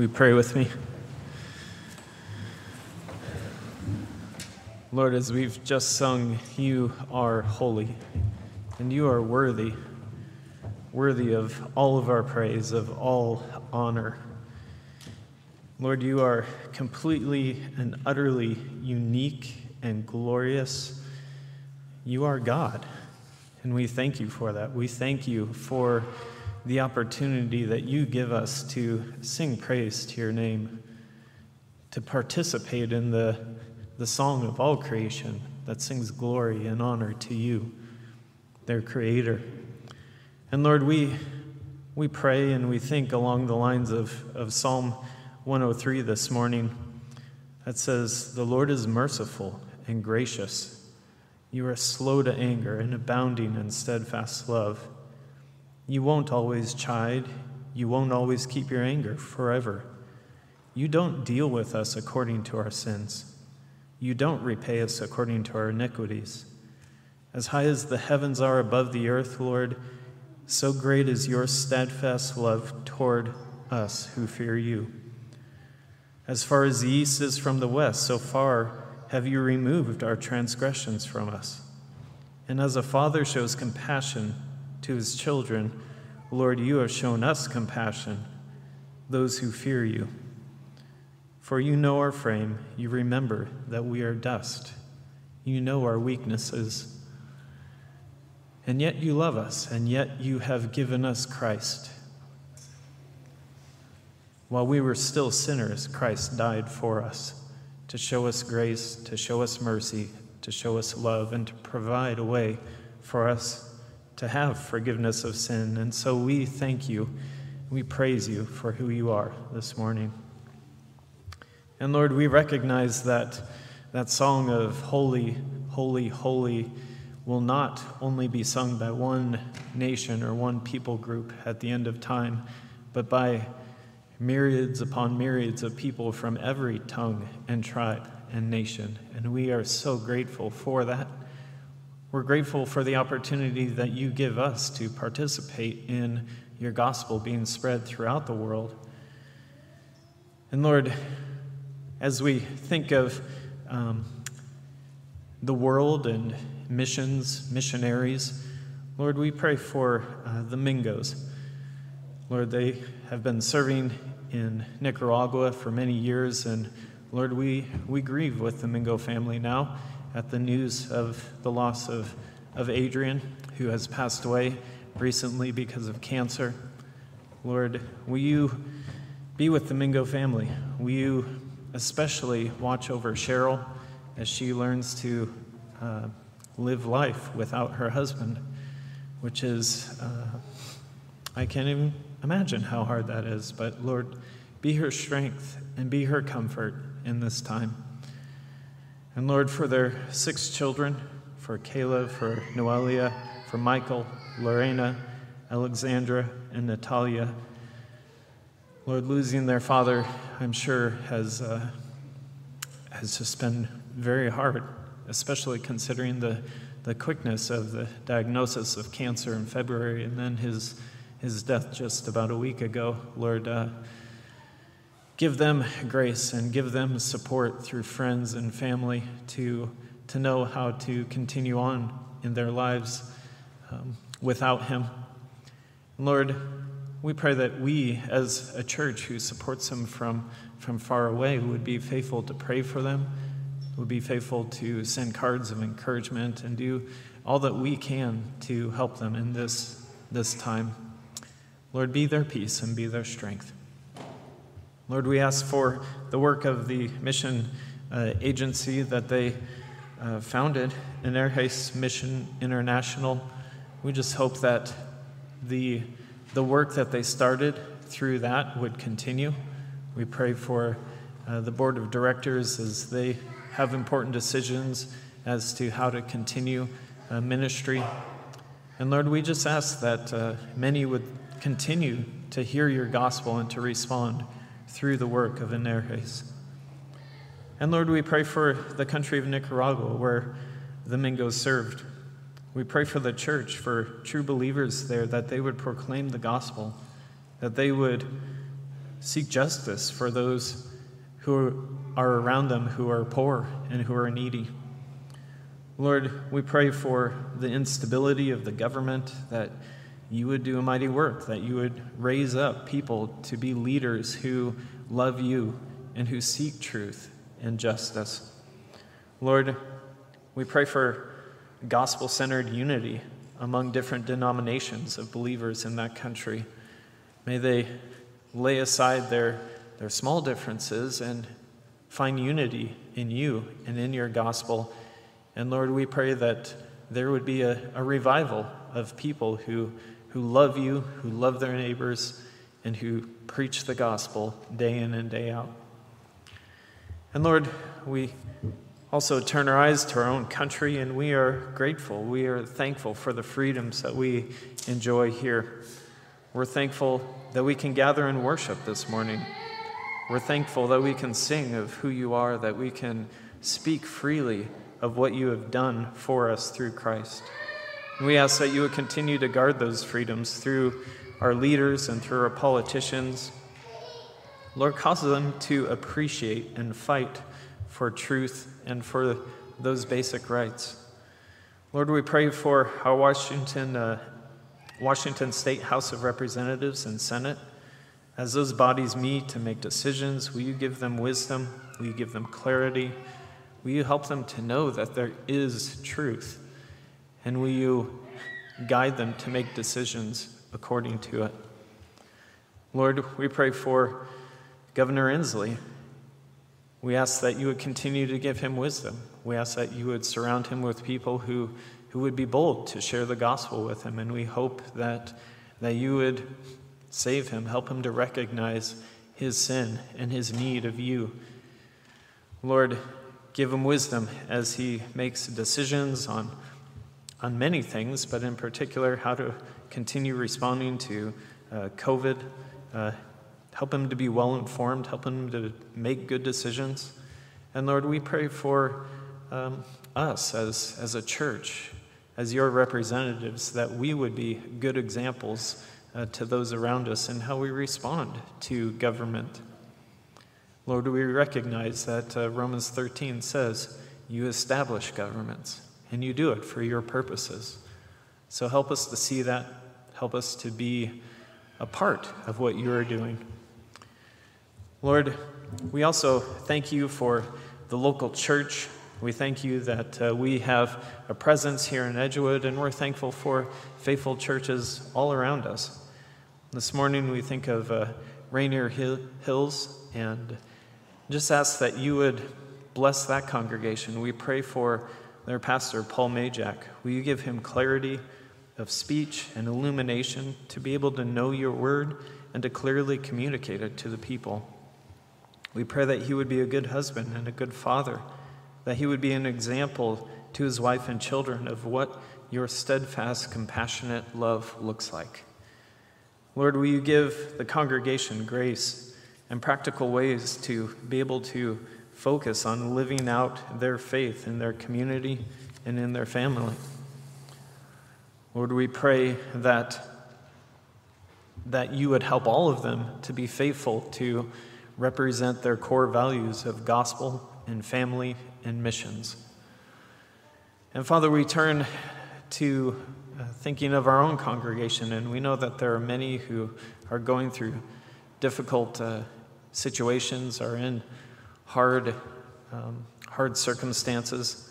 Will you pray with me? Lord, as we've just sung, you are holy and you are worthy, worthy of all of our praise, of all honor. Lord, you are completely and utterly unique and glorious. You are God, and we thank you for that. We thank you for the opportunity that you give us to sing praise to your name, to participate in the, the song of all creation that sings glory and honor to you, their creator. And Lord, we, we pray and we think along the lines of, of Psalm 103 this morning that says, The Lord is merciful and gracious. You are slow to anger and abounding in steadfast love. You won't always chide. You won't always keep your anger forever. You don't deal with us according to our sins. You don't repay us according to our iniquities. As high as the heavens are above the earth, Lord, so great is your steadfast love toward us who fear you. As far as the east is from the west, so far have you removed our transgressions from us. And as a father shows compassion to his children, Lord, you have shown us compassion, those who fear you. For you know our frame, you remember that we are dust, you know our weaknesses. And yet you love us, and yet you have given us Christ. While we were still sinners, Christ died for us to show us grace, to show us mercy, to show us love, and to provide a way for us to have forgiveness of sin. And so we thank you. We praise you for who you are this morning. And Lord, we recognize that that song of holy, holy, holy will not only be sung by one nation or one people group at the end of time, but by myriads upon myriads of people from every tongue and tribe and nation. And we are so grateful for that. We're grateful for the opportunity that you give us to participate in your gospel being spread throughout the world. And Lord, as we think of um, the world and missions, missionaries, Lord, we pray for uh, the Mingos. Lord, they have been serving in Nicaragua for many years, and Lord, we, we grieve with the Mingo family now at the news of the loss of, of Adrian, who has passed away recently because of cancer. Lord, will you be with the Mingo family? Will you especially watch over Cheryl as she learns to uh, live life without her husband, which is, uh, I can't even imagine how hard that is. But Lord, be her strength and be her comfort in this time. And Lord, for their six children, for Kayla, for Noelia, for Michael, Lorena, Alexandra, and Natalia, Lord, losing their father, I'm sure, has, uh, has just been very hard, especially considering the, the quickness of the diagnosis of cancer in February and then his, his death just about a week ago. Lord, uh, give them grace and give them support through friends and family to, to know how to continue on in their lives um, without Him. Lord, we pray that we, as a church who supports them from, from far away, would be faithful to pray for them, would be faithful to send cards of encouragement, and do all that we can to help them in this, this time. Lord, be their peace and be their strength. Lord, we ask for the work of the mission uh, agency that they uh, founded, Energeis Mission International. We just hope that the, the work that they started through that would continue. We pray for uh, the board of directors as they have important decisions as to how to continue uh, ministry. And Lord, we just ask that uh, many would continue to hear your gospel and to respond through the work of Energeis. And Lord, we pray for the country of Nicaragua where the Mingos served. We pray for the church, for true believers there, that they would proclaim the gospel, that they would seek justice for those who are around them who are poor and who are needy. Lord, we pray for the instability of the government, that you would do a mighty work, that you would raise up people to be leaders who love you and who seek truth and justice. Lord, we pray for gospel centered unity among different denominations of believers in that country. May they lay aside their, their small differences and find unity in you and in your gospel. And Lord, we pray that there would be a, a revival of people who, who love you, who love their neighbors, and who preach the gospel day in and day out. And Lord, we also turn our eyes to our own country, and we are grateful. We are thankful for the freedoms that we enjoy here. We're thankful that we can gather and worship this morning. We're thankful that we can sing of who you are, that we can speak freely of what you have done for us through Christ. And we ask that you would continue to guard those freedoms through our leaders and through our politicians. Lord, cause them to appreciate and fight for truth and for those basic rights. Lord, we pray for our Washington, uh, Washington State House of Representatives and Senate. As those bodies meet to make decisions, will you give them wisdom? Will you give them clarity? Will you help them to know that there is truth? And will you guide them to make decisions according to it? Lord, we pray for Governor Inslee. We ask that you would continue to give him wisdom. We ask that you would surround him with people who, who would be bold to share the gospel with him. And we hope that, that you would save him, help him to recognize his sin and his need of you. Lord, give him wisdom as he makes decisions on, on many things, but in particular, how to continue responding to uh, COVID. Uh, Help him to be well informed. Help him to make good decisions. And Lord, we pray for um, us as, as a church, as your representatives, that we would be good examples uh, to those around us in how we respond to government. Lord, we recognize that uh, Romans 13 says you establish governments, and you do it for your purposes. So help us to see that. Help us to be a part of what you are doing. Lord, we also thank you for the local church. We thank you that uh, we have a presence here in Edgewood, and we're thankful for faithful churches all around us. This morning we think of uh, Rainier Hill- Hills and just ask that you would bless that congregation. We pray for their pastor, Paul Majak. Will you give him clarity of speech and illumination to be able to know your word and to clearly communicate it to the people? We pray that he would be a good husband and a good father, that he would be an example to his wife and children of what your steadfast, compassionate love looks like. Lord, will you give the congregation grace and practical ways to be able to focus on living out their faith in their community and in their family? Lord, we pray that, that you would help all of them to be faithful to represent their core values of gospel and family and missions. And Father, we turn to uh, thinking of our own congregation, and we know that there are many who are going through difficult uh, situations, are in hard, um, hard circumstances.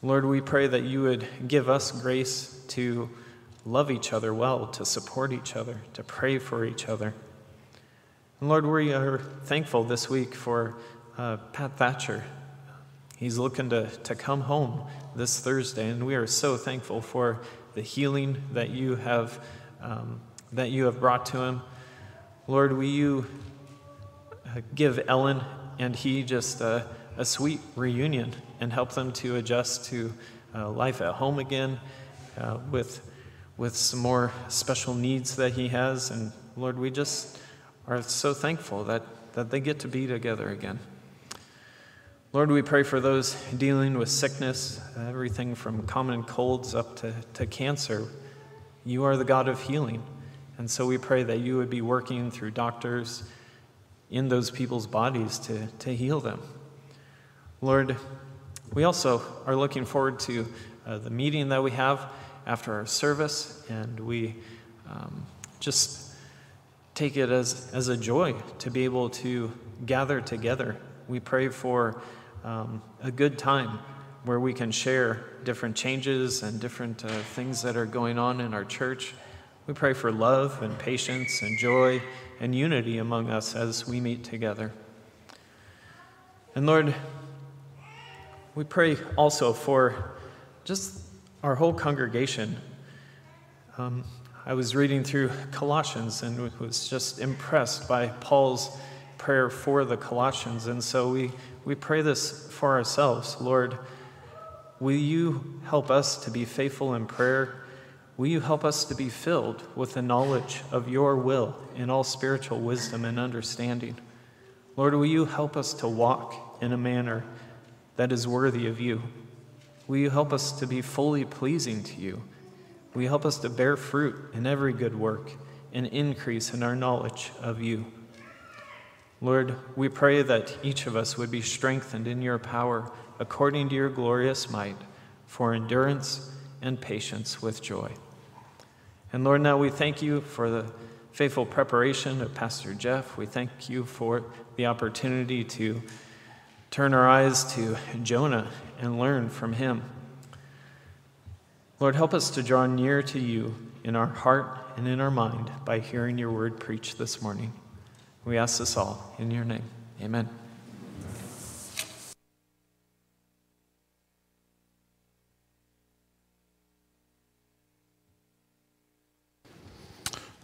Lord, we pray that you would give us grace to love each other well, to support each other, to pray for each other. And Lord, we are thankful this week for uh, Pat Thatcher. He's looking to, to come home this Thursday, and we are so thankful for the healing that you have, um, that you have brought to him. Lord, will you uh, give Ellen and he just a, a sweet reunion and help them to adjust to uh, life at home again uh, with, with some more special needs that he has. And Lord, we just are so thankful that, that they get to be together again. Lord, we pray for those dealing with sickness, everything from common colds up to, to cancer. You are the God of healing, And so we pray that you would be working through doctors in those people's bodies to, to heal them. Lord, we also are looking forward to uh, the meeting that we have after our service, and we um, just take it as, as a joy to be able to gather together. We pray for um, a good time where we can share different changes and different uh, things that are going on in our church. We pray for love and patience and joy and unity among us as we meet together. And Lord, we pray also for just our whole congregation. Um, I was reading through Colossians and was just impressed by Paul's prayer for the Colossians. And so we, we pray this for ourselves. Lord, will you help us to be faithful in prayer? Will you help us to be filled with the knowledge of your will in all spiritual wisdom and understanding? Lord, will you help us to walk in a manner that is worthy of you? Will you help us to be fully pleasing to you? Will you help us to bear fruit in every good work and increase in our knowledge of you? Lord, we pray that each of us would be strengthened in your power according to your glorious might for endurance and patience with joy. And Lord, now we thank you for the faithful preparation of Pastor Jeff. We thank you for the opportunity to turn our eyes to Jonah and learn from him. Lord, help us to draw near to you in our heart and in our mind by hearing your word preached this morning. We ask this all in your name. Amen.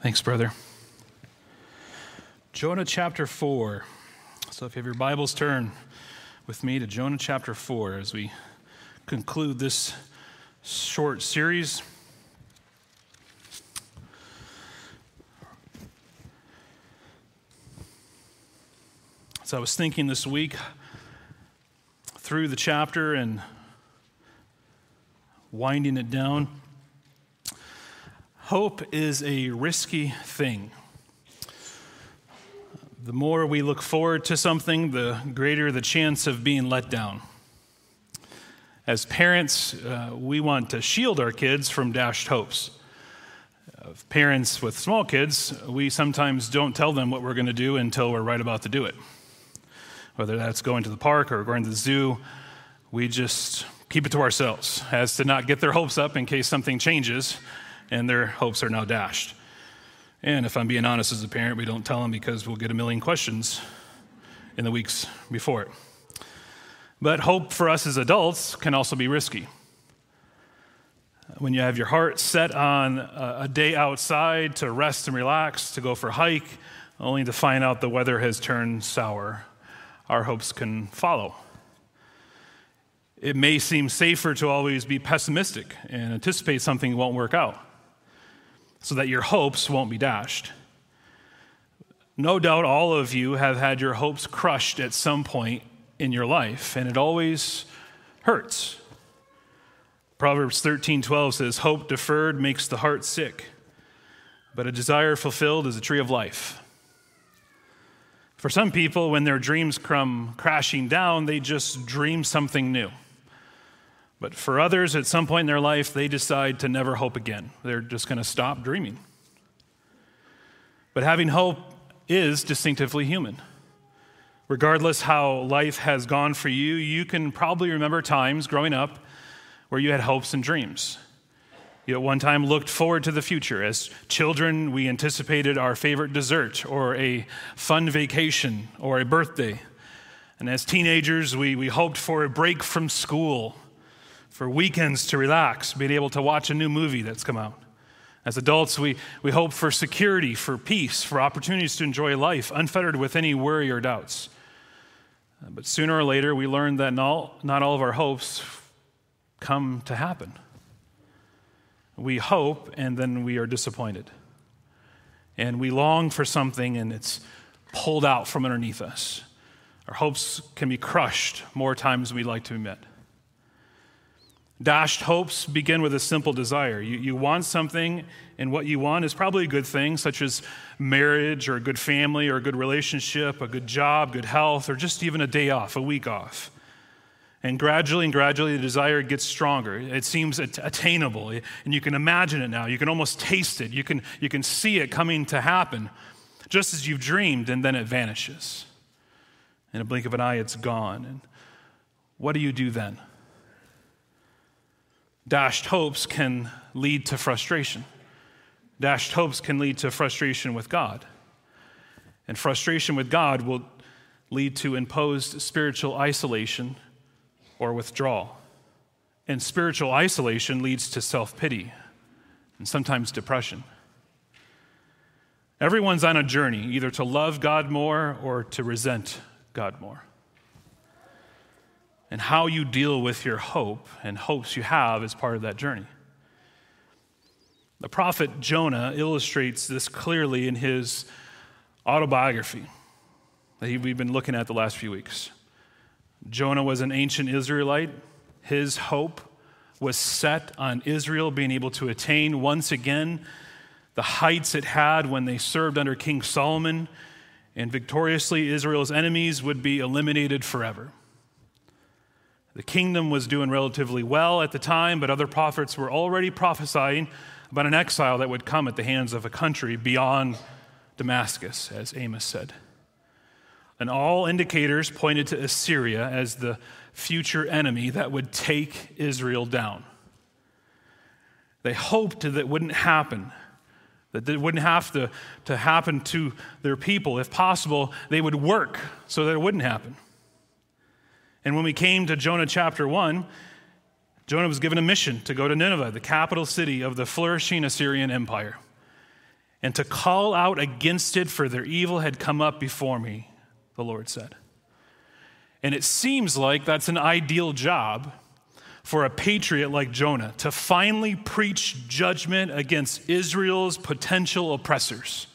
Thanks, brother. Jonah chapter 4. So if you have your Bibles, turn with me to Jonah chapter 4 as we conclude this short series. So I was thinking this week through the chapter and winding it down. Hope is a risky thing. The more we look forward to something, the greater the chance of being let down. As parents, uh, we want to shield our kids from dashed hopes. Of parents with small kids, we sometimes don't tell them what we're going to do until we're right about to do it. Whether that's going to the park or going to the zoo, we just keep it to ourselves as to not get their hopes up in case something changes and their hopes are now dashed. And if I'm being honest as a parent, we don't tell them because we'll get a million questions in the weeks before it. But hope for us as adults can also be risky. When you have your heart set on a day outside to rest and relax, to go for a hike, only to find out the weather has turned sour, our hopes can follow. It may seem safer to always be pessimistic and anticipate something won't work out so that your hopes won't be dashed. No doubt all of you have had your hopes crushed at some point in your life, and it always hurts. Proverbs 13:12 says, "Hope deferred makes the heart sick, but a desire fulfilled is a tree of life." For some people, when their dreams come crashing down, they just dream something new. But for others, at some point in their life, they decide to never hope again. They're just going to stop dreaming. But having hope is distinctively human. Regardless how life has gone for you, you can probably remember times growing up where you had hopes and dreams. You at one time looked forward to the future. As children, we anticipated our favorite dessert or a fun vacation or a birthday. And as teenagers, we, we hoped for a break from school for weekends to relax, being able to watch a new movie that's come out. As adults, we, we hope for security, for peace, for opportunities to enjoy life, unfettered with any worry or doubts. But sooner or later, we learn that not not all of our hopes come to happen. We hope, and then we are disappointed. And we long for something, and it's pulled out from underneath us. Our hopes can be crushed more times than we'd like to admit. Dashed hopes begin with a simple desire. You, you want something, and what you want is probably a good thing, such as marriage or a good family or a good relationship, a good job, good health, or just even a day off, a week off. And gradually and gradually, the desire gets stronger. It seems attainable, and you can imagine it now. You can almost taste it. You can, you can see it coming to happen, just as you've dreamed, and then it vanishes. In a blink of an eye, it's gone. And what do you do then? Dashed hopes can lead to frustration. Dashed hopes can lead to frustration with God. And frustration with God will lead to imposed spiritual isolation or withdrawal. And spiritual isolation leads to self pity and sometimes depression. Everyone's on a journey, either to love God more or to resent God more and how you deal with your hope and hopes you have is part of that journey. The prophet Jonah illustrates this clearly in his autobiography that we've been looking at the last few weeks. Jonah was an ancient Israelite. His hope was set on Israel being able to attain once again the heights it had when they served under King Solomon, and victoriously, Israel's enemies would be eliminated forever. The kingdom was doing relatively well at the time, but other prophets were already prophesying about an exile that would come at the hands of a country beyond Damascus, as Amos said. And all indicators pointed to Assyria as the future enemy that would take Israel down. They hoped that it wouldn't happen, that it wouldn't have to, to happen to their people. If possible, they would work so that it wouldn't happen. And when we came to Jonah chapter 1, Jonah was given a mission to go to Nineveh, the capital city of the flourishing Assyrian Empire, and to call out against it, for their evil had come up before me, the Lord said. And it seems like that's an ideal job for a patriot like Jonah to finally preach judgment against Israel's potential oppressors.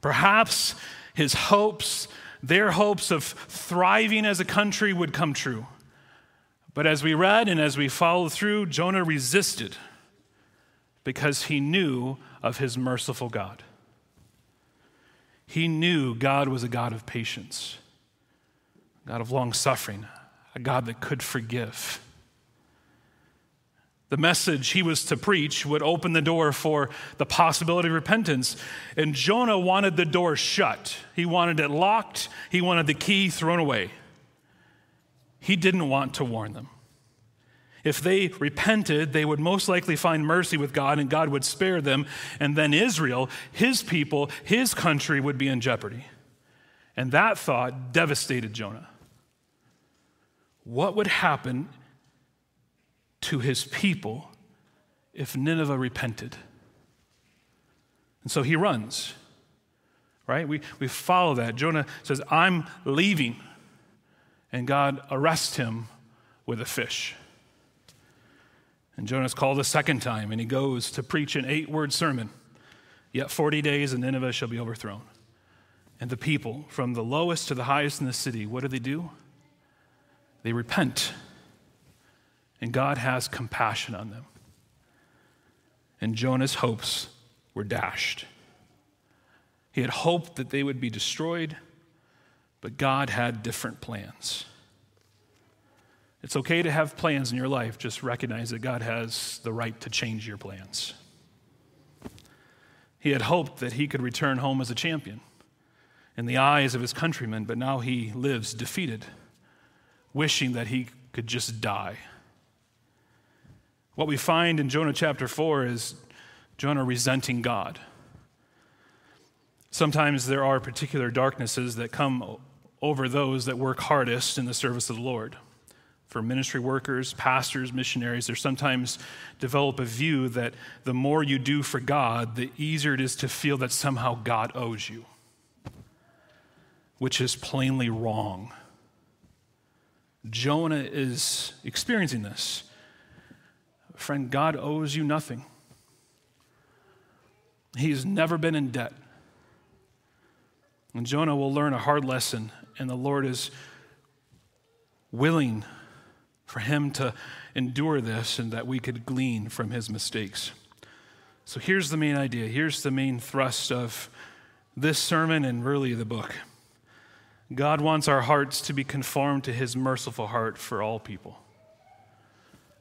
Perhaps his hopes their hopes of thriving as a country would come true. But as we read and as we followed through, Jonah resisted because he knew of his merciful God. He knew God was a God of patience, a God of long suffering, a God that could forgive the message he was to preach would open the door for the possibility of repentance. And Jonah wanted the door shut, he wanted it locked, he wanted the key thrown away. He didn't want to warn them. If they repented, they would most likely find mercy with God and God would spare them. And then Israel, his people, his country would be in jeopardy. And that thought devastated Jonah. What would happen to his people if Nineveh repented. And so he runs, right? We, we follow that. Jonah says, I'm leaving. And God arrests him with a fish. And Jonah's called a second time, and he goes to preach an eight word sermon. Yet 40 days, and Nineveh shall be overthrown. And the people, from the lowest to the highest in the city, what do they do? They repent and God has compassion on them. And Jonah's hopes were dashed. He had hoped that they would be destroyed, but God had different plans. It's okay to have plans in your life, just recognize that God has the right to change your plans. He had hoped that he could return home as a champion in the eyes of his countrymen, but now he lives defeated, wishing that he could just die. What we find in Jonah chapter 4 is Jonah resenting God. Sometimes there are particular darknesses that come over those that work hardest in the service of the Lord. For ministry workers, pastors, missionaries, they sometimes develop a view that the more you do for God, the easier it is to feel that somehow God owes you, which is plainly wrong. Jonah is experiencing this. Friend, God owes you nothing. He's never been in debt. And Jonah will learn a hard lesson, and the Lord is willing for him to endure this and that we could glean from his mistakes. So here's the main idea. Here's the main thrust of this sermon and really the book. God wants our hearts to be conformed to his merciful heart for all people.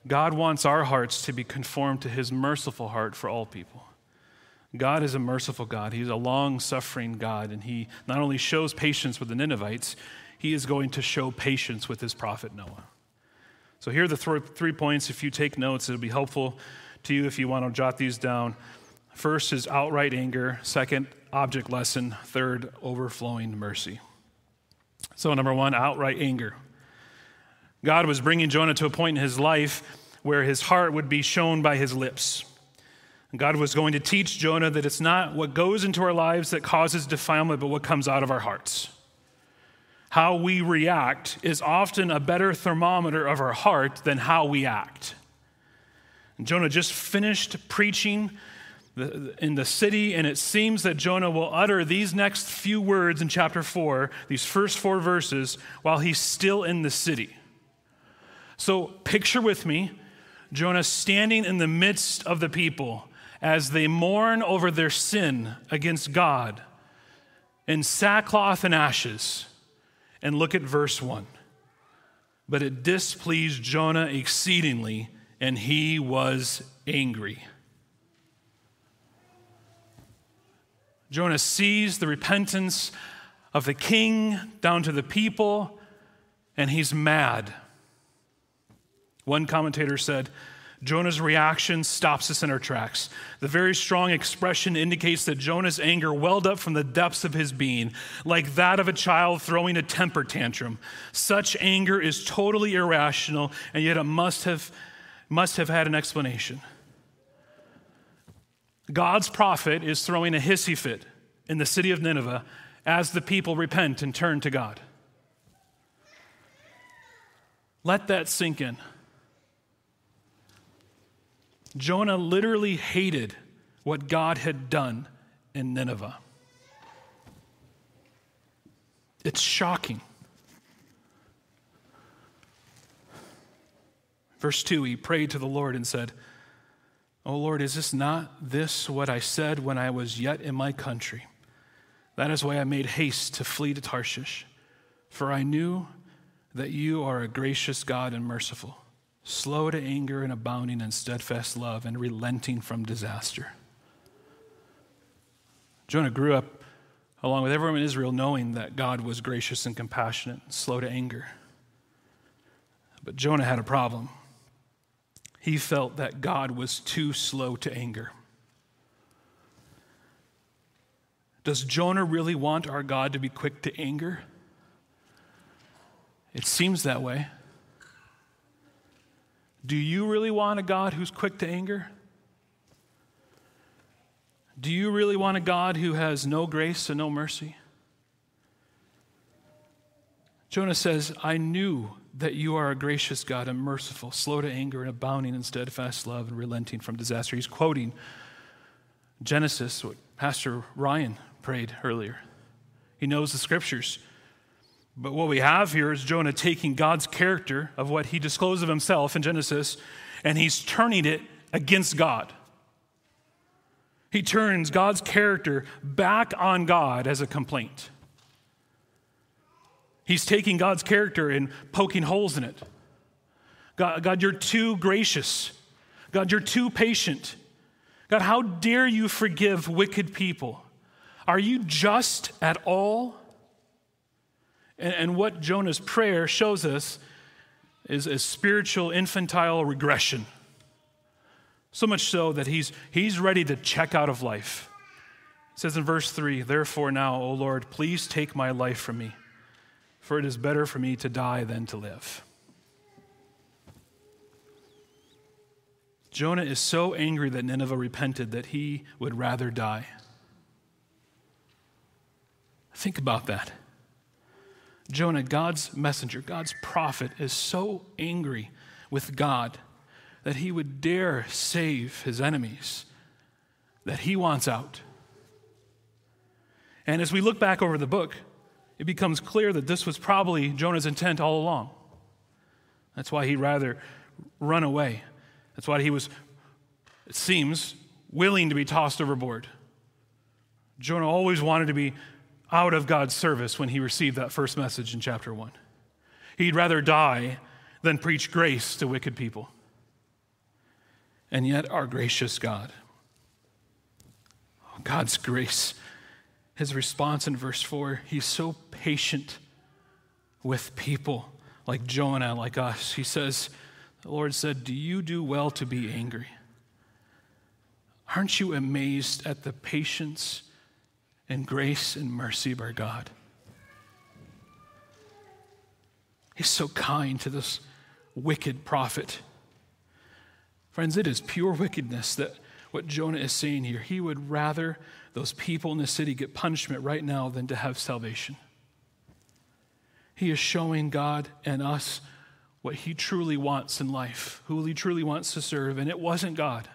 God wants our hearts to be conformed to his merciful heart for all people. God is a merciful God. He's a long suffering God, and he not only shows patience with the Ninevites, he is going to show patience with his prophet Noah. So, here are the th- three points. If you take notes, it'll be helpful to you if you want to jot these down. First is outright anger, second, object lesson, third, overflowing mercy. So, number one, outright anger. God was bringing Jonah to a point in his life where his heart would be shown by his lips. God was going to teach Jonah that it's not what goes into our lives that causes defilement, but what comes out of our hearts. How we react is often a better thermometer of our heart than how we act. And Jonah just finished preaching in the city, and it seems that Jonah will utter these next few words in chapter 4, these first four verses, while he's still in the city. So picture with me Jonah standing in the midst of the people as they mourn over their sin against God in sackcloth and ashes. And look at verse 1. But it displeased Jonah exceedingly, and he was angry. Jonah sees the repentance of the king down to the people, and he's mad. One commentator said, Jonah's reaction stops us in our tracks. The very strong expression indicates that Jonah's anger welled up from the depths of his being, like that of a child throwing a temper tantrum. Such anger is totally irrational, and yet it must have, must have had an explanation. God's prophet is throwing a hissy fit in the city of Nineveh as the people repent and turn to God. Let that sink in. Jonah literally hated what God had done in Nineveh. It's shocking. Verse 2 He prayed to the Lord and said, O Lord, is this not this what I said when I was yet in my country? That is why I made haste to flee to Tarshish, for I knew that you are a gracious God and merciful slow to anger and abounding in steadfast love and relenting from disaster. Jonah grew up along with everyone in Israel knowing that God was gracious and compassionate, and slow to anger. But Jonah had a problem. He felt that God was too slow to anger. Does Jonah really want our God to be quick to anger? It seems that way. Do you really want a God who's quick to anger? Do you really want a God who has no grace and no mercy? Jonah says, I knew that you are a gracious God and merciful, slow to anger and abounding in steadfast love and relenting from disaster. He's quoting Genesis, what Pastor Ryan prayed earlier. He knows the scriptures. But what we have here is Jonah taking God's character of what he disclosed of himself in Genesis and he's turning it against God. He turns God's character back on God as a complaint. He's taking God's character and poking holes in it. God, God, you're too gracious. God, you're too patient. God, how dare you forgive wicked people? Are you just at all? And, and what Jonah's prayer shows us is a spiritual infantile regression. So much so that he's, he's ready to check out of life. It says in verse 3 Therefore, now, O Lord, please take my life from me, for it is better for me to die than to live. Jonah is so angry that Nineveh repented that he would rather die. Think about that. Jonah, God's messenger, God's prophet, is so angry with God that he would dare save his enemies, that he wants out. And as we look back over the book, it becomes clear that this was probably Jonah's intent all along. That's why he'd rather run away. That's why he was, it seems, willing to be tossed overboard. Jonah always wanted to be out of God's service when he received that first message in chapter 1. He'd rather die than preach grace to wicked people. And yet, our gracious God, God's grace, his response in verse 4, he's so patient with people like Jonah, like us. He says, The Lord said, Do you do well to be angry? Aren't you amazed at the patience and grace and mercy of our God? He's so kind to this wicked prophet. Friends, it is pure wickedness that what Jonah is saying here. He would rather those people in the city get punishment right now than to have salvation. He is showing God and us what he truly wants in life, who he truly wants to serve, and it wasn't God.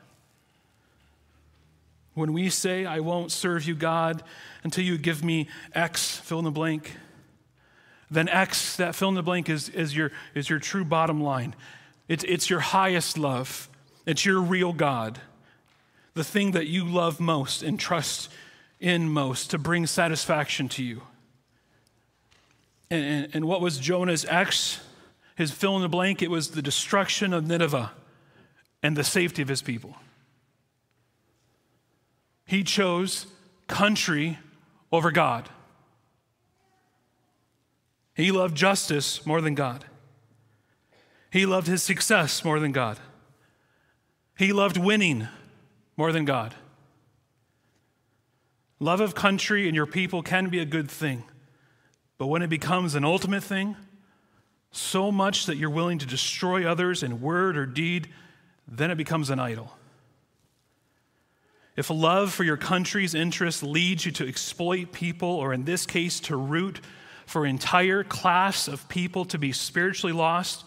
When we say, I won't serve you, God, until you give me X, fill in the blank, then X, that fill in the blank, is, is, your, is your true bottom line. It's, it's your highest love, it's your real God, the thing that you love most and trust in most to bring satisfaction to you. And, and, and what was Jonah's X? His fill in the blank, it was the destruction of Nineveh and the safety of his people. He chose country over God. He loved justice more than God. He loved his success more than God. He loved winning more than God. Love of country and your people can be a good thing, but when it becomes an ultimate thing, so much that you're willing to destroy others in word or deed, then it becomes an idol. If love for your country's interests leads you to exploit people, or in this case, to root for entire class of people to be spiritually lost,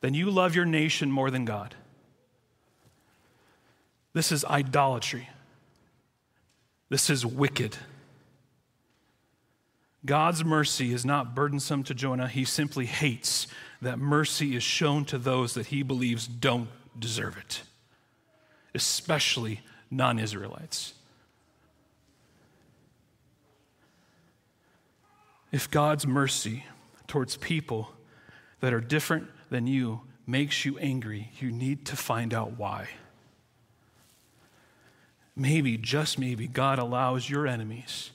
then you love your nation more than God. This is idolatry. This is wicked. God's mercy is not burdensome to Jonah. He simply hates that mercy is shown to those that he believes don't deserve it, especially non Israelites. If God's mercy towards people that are different than you makes you angry, you need to find out why. Maybe, just maybe, God allows your enemies,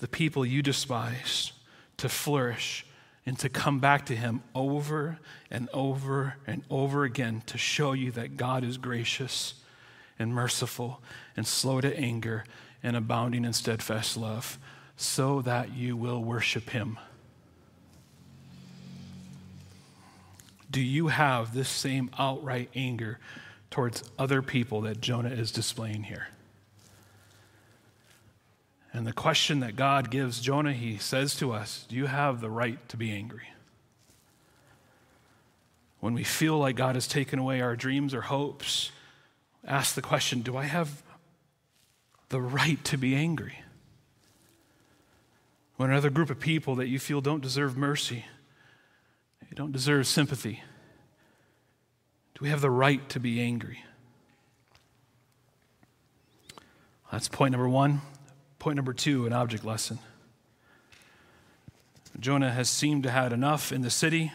the people you despise, to flourish and to come back to Him over and over and over again to show you that God is gracious and merciful and slow to anger and abounding in steadfast love, so that you will worship him. Do you have this same outright anger towards other people that Jonah is displaying here? And the question that God gives Jonah, he says to us, Do you have the right to be angry? When we feel like God has taken away our dreams or hopes, ask the question Do I have the right to be angry? When another group of people that you feel don't deserve mercy, you don't deserve sympathy, do we have the right to be angry? That's point number one. Point number two an object lesson. Jonah has seemed to have had enough in the city.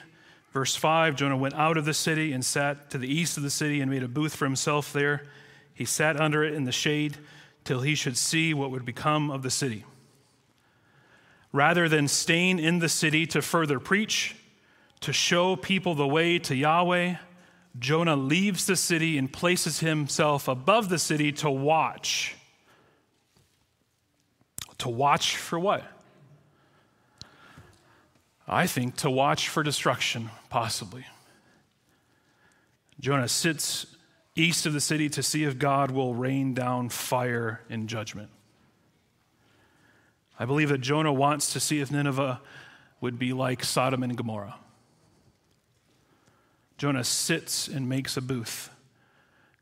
Verse 5 Jonah went out of the city and sat to the east of the city and made a booth for himself there. He sat under it in the shade till he should see what would become of the city. Rather than staying in the city to further preach, to show people the way to Yahweh, Jonah leaves the city and places himself above the city to watch. To watch for what? I think to watch for destruction, possibly. Jonah sits east of the city to see if God will rain down fire in judgment. I believe that Jonah wants to see if Nineveh would be like Sodom and Gomorrah. Jonah sits and makes a booth,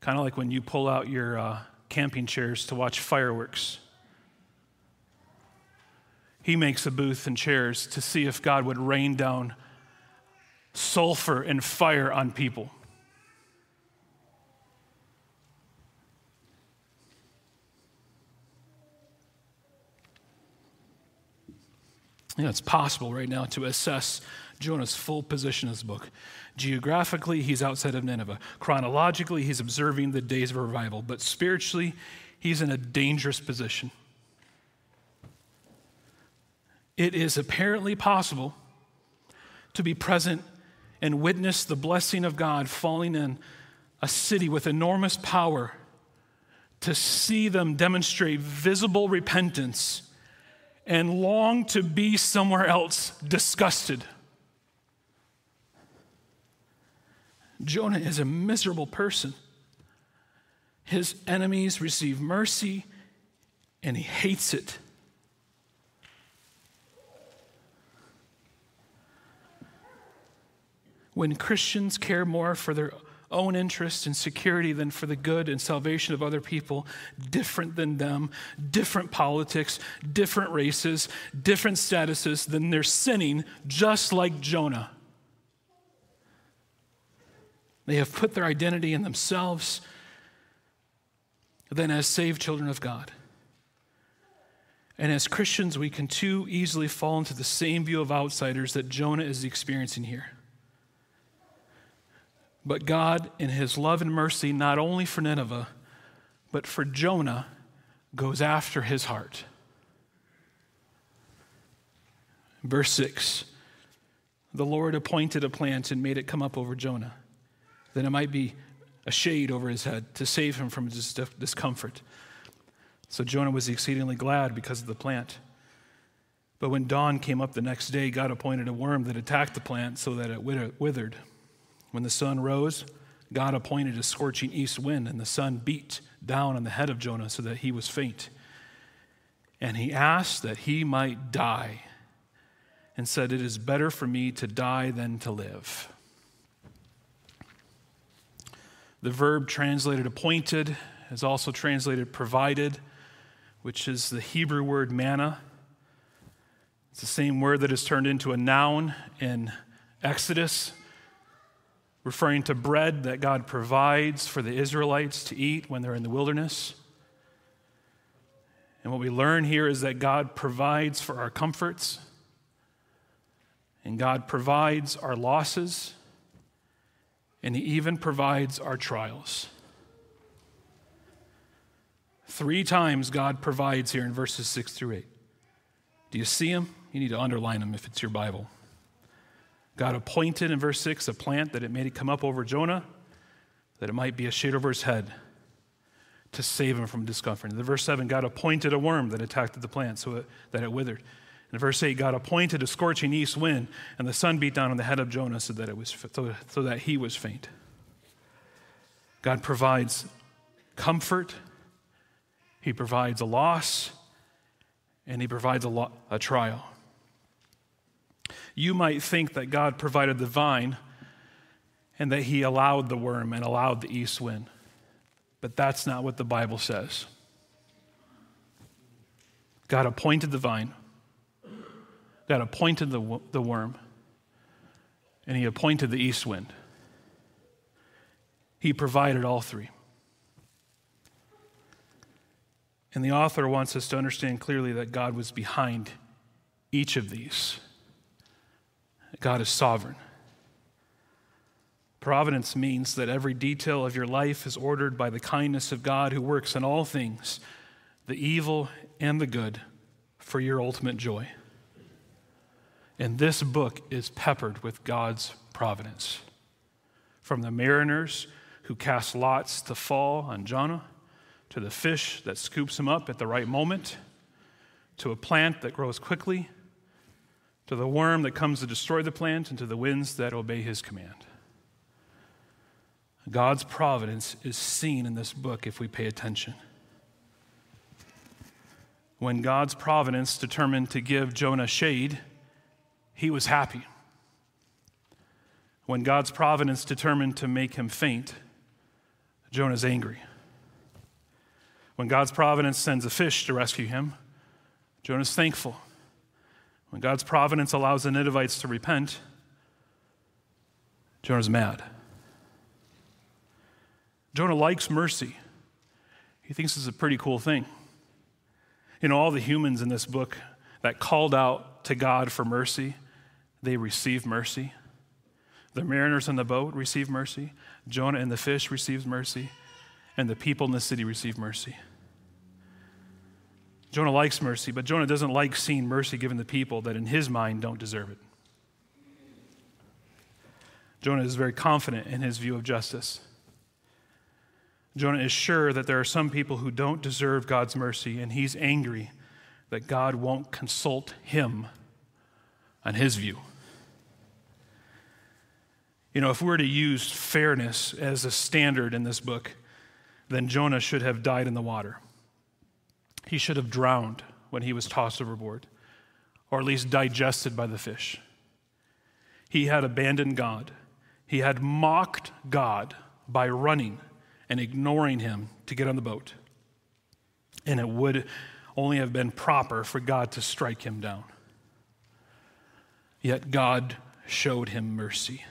kind of like when you pull out your uh, camping chairs to watch fireworks. He makes a booth and chairs to see if God would rain down sulfur and fire on people. You know, it's possible right now to assess Jonah's full position in this book. Geographically, he's outside of Nineveh. Chronologically, he's observing the days of revival. But spiritually, he's in a dangerous position. It is apparently possible to be present and witness the blessing of God falling in a city with enormous power, to see them demonstrate visible repentance and long to be somewhere else disgusted. Jonah is a miserable person. His enemies receive mercy and he hates it. When Christians care more for their own interest and security than for the good and salvation of other people, different than them, different politics, different races, different statuses, then they're sinning just like Jonah. They have put their identity in themselves than as saved children of God. And as Christians, we can too easily fall into the same view of outsiders that Jonah is experiencing here. But God, in his love and mercy, not only for Nineveh, but for Jonah, goes after his heart. Verse 6 The Lord appointed a plant and made it come up over Jonah, that it might be a shade over his head to save him from his discomfort. So Jonah was exceedingly glad because of the plant. But when dawn came up the next day, God appointed a worm that attacked the plant so that it withered. When the sun rose, God appointed a scorching east wind, and the sun beat down on the head of Jonah so that he was faint. And he asked that he might die, and said, It is better for me to die than to live. The verb translated appointed is also translated provided, which is the Hebrew word manna. It's the same word that is turned into a noun in Exodus referring to bread that God provides for the Israelites to eat when they're in the wilderness. And what we learn here is that God provides for our comforts, and God provides our losses, and He even provides our trials. Three times God provides here in verses 6 through 8. Do you see them? You need to underline them if it's your Bible. God appointed in verse 6 a plant that it made it come up over Jonah, that it might be a shade over his head to save him from discomfort. In verse 7, God appointed a worm that attacked the plant so it, that it withered. In verse 8, God appointed a scorching east wind, and the sun beat down on the head of Jonah so that, it was, so that he was faint. God provides comfort, He provides a loss, and He provides a, lo- a trial you might think that God provided the vine and that he allowed the worm and allowed the east wind. But that's not what the Bible says. God appointed the vine, God appointed the, the worm, and he appointed the east wind. He provided all three. And the author wants us to understand clearly that God was behind each of these. God is sovereign. Providence means that every detail of your life is ordered by the kindness of God who works in all things, the evil and the good, for your ultimate joy. And this book is peppered with God's providence. From the mariners who cast lots to fall on Jonah, to the fish that scoops him up at the right moment, to a plant that grows quickly to the worm that comes to destroy the plant, and to the winds that obey his command. God's providence is seen in this book if we pay attention. When God's providence determined to give Jonah shade, he was happy. When God's providence determined to make him faint, Jonah's angry. When God's providence sends a fish to rescue him, Jonah's thankful. When God's providence allows the Ninevites to repent, Jonah's mad. Jonah likes mercy. He thinks it's a pretty cool thing. You know, all the humans in this book that called out to God for mercy, they receive mercy. The mariners on the boat receive mercy. Jonah and the fish receives mercy. And the people in the city receive mercy. Jonah likes mercy, but Jonah doesn't like seeing mercy given to people that in his mind don't deserve it. Jonah is very confident in his view of justice. Jonah is sure that there are some people who don't deserve God's mercy, and he's angry that God won't consult him on his view. You know, if we were to use fairness as a standard in this book, then Jonah should have died in the water. He should have drowned when he was tossed overboard, or at least digested by the fish. He had abandoned God. He had mocked God by running and ignoring him to get on the boat. And it would only have been proper for God to strike him down. Yet God showed him mercy.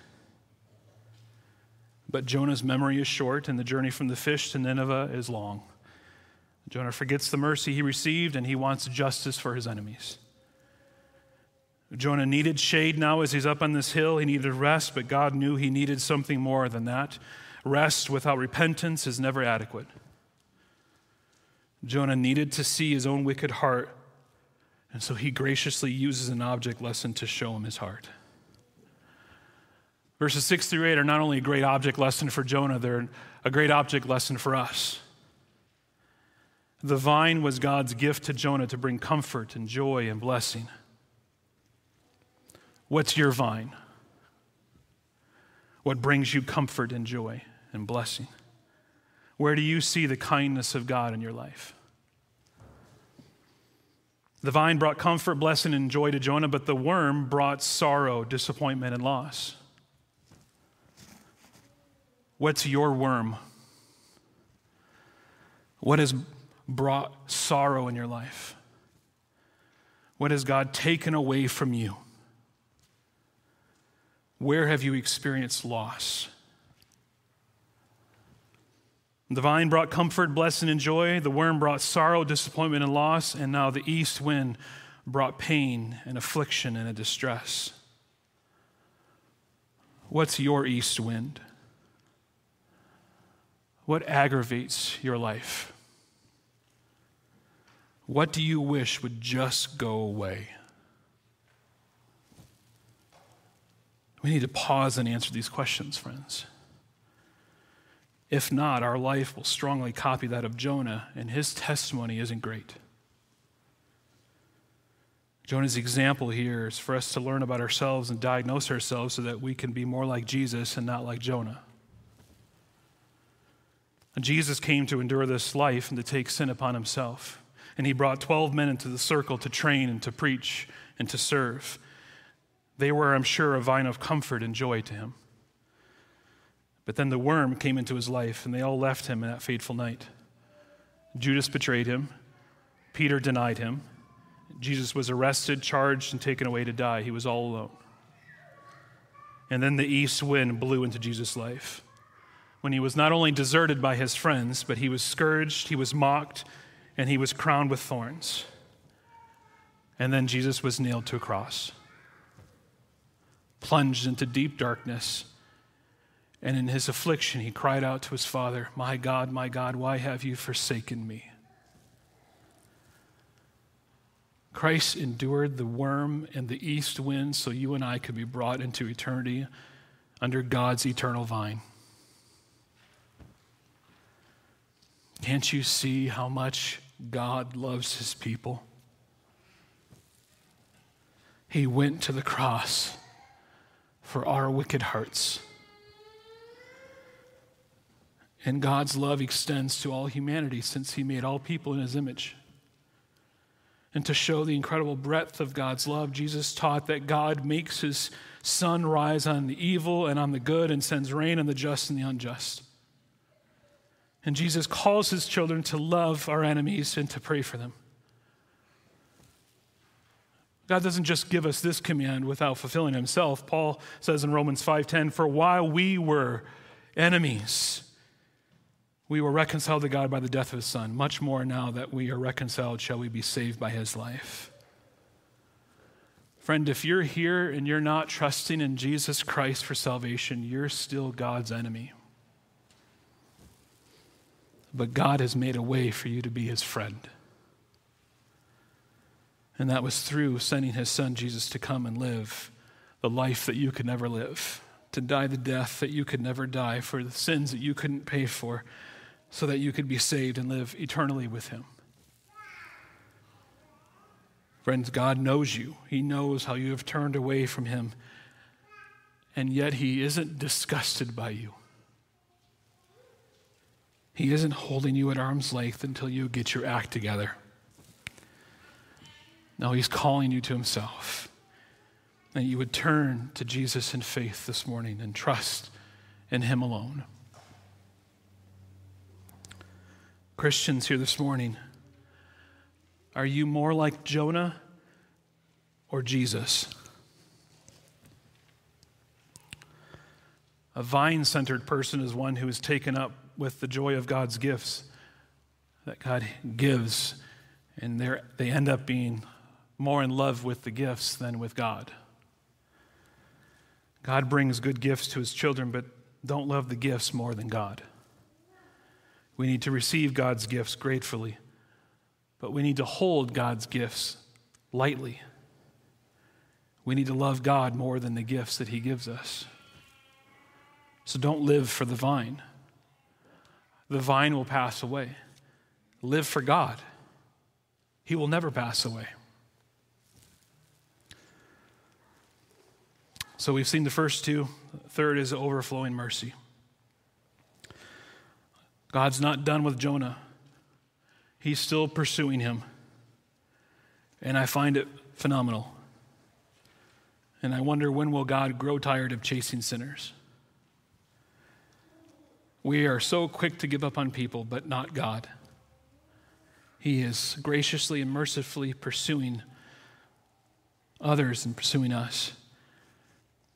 But Jonah's memory is short, and the journey from the fish to Nineveh is long. Jonah forgets the mercy he received, and he wants justice for his enemies. Jonah needed shade now as he's up on this hill. He needed rest, but God knew he needed something more than that. Rest without repentance is never adequate. Jonah needed to see his own wicked heart, and so he graciously uses an object lesson to show him his heart. Verses 6 through 8 are not only a great object lesson for Jonah, they're a great object lesson for us. The vine was God's gift to Jonah to bring comfort and joy and blessing. What's your vine? What brings you comfort and joy? and blessing? Where do you see the kindness of God in your life? The vine brought comfort, blessing, and joy to Jonah, but the worm brought sorrow, disappointment, and loss. What's your worm? What has brought sorrow in your life? What has God taken away from you? Where have you experienced loss? The vine brought comfort, blessing, and joy. The worm brought sorrow, disappointment, and loss. And now the east wind brought pain and affliction and a distress. What's your east wind? What aggravates your life? What do you wish would just go away? We need to pause and answer these questions, friends. If not, our life will strongly copy that of Jonah, and his testimony isn't great. Jonah's example here is for us to learn about ourselves and diagnose ourselves so that we can be more like Jesus and not like Jonah. And Jesus came to endure this life and to take sin upon himself. And he brought 12 men into the circle to train and to preach and to serve. They were, I'm sure, a vine of comfort and joy to him. But then the worm came into his life, and they all left him in that fateful night. Judas betrayed him, Peter denied him. Jesus was arrested, charged, and taken away to die. He was all alone. And then the east wind blew into Jesus' life when he was not only deserted by his friends, but he was scourged, he was mocked, and he was crowned with thorns. And then Jesus was nailed to a cross, plunged into deep darkness and in his affliction, he cried out to his father, My God, my God, why have you forsaken me? Christ endured the worm and the east wind so you and I could be brought into eternity under God's eternal vine. Can't you see how much God loves his people? He went to the cross for our wicked hearts. And God's love extends to all humanity since He made all people in His image. And to show the incredible breadth of God's love, Jesus taught that God makes His sun rise on the evil and on the good and sends rain on the just and the unjust. And Jesus calls His children to love our enemies and to pray for them. God doesn't just give us this command without fulfilling himself. Paul says in Romans 5:10, "For while we were enemies, we were reconciled to God by the death of his son. Much more now that we are reconciled shall we be saved by his life." Friend, if you're here and you're not trusting in Jesus Christ for salvation, you're still God's enemy. But God has made a way for you to be his friend. And that was through sending his son Jesus to come and live the life that you could never live, to die the death that you could never die, for the sins that you couldn't pay for, so that you could be saved and live eternally with him. Friends, God knows you. He knows how you have turned away from him, and yet he isn't disgusted by you. He isn't holding you at arm's length until you get your act together. No, he's calling you to himself. And you would turn to Jesus in faith this morning and trust in him alone. Christians here this morning, are you more like Jonah or Jesus? A vine centered person is one who is taken up with the joy of God's gifts that God gives, and they end up being more in love with the gifts than with God. God brings good gifts to his children, but don't love the gifts more than God. We need to receive God's gifts gratefully, but we need to hold God's gifts lightly. We need to love God more than the gifts that he gives us. So don't live for the vine. The vine will pass away. Live for God. He will never pass away. So we've seen the first two. Third is overflowing mercy. God's not done with Jonah, he's still pursuing him. And I find it phenomenal. And I wonder when will God grow tired of chasing sinners? We are so quick to give up on people, but not God. He is graciously and mercifully pursuing others and pursuing us.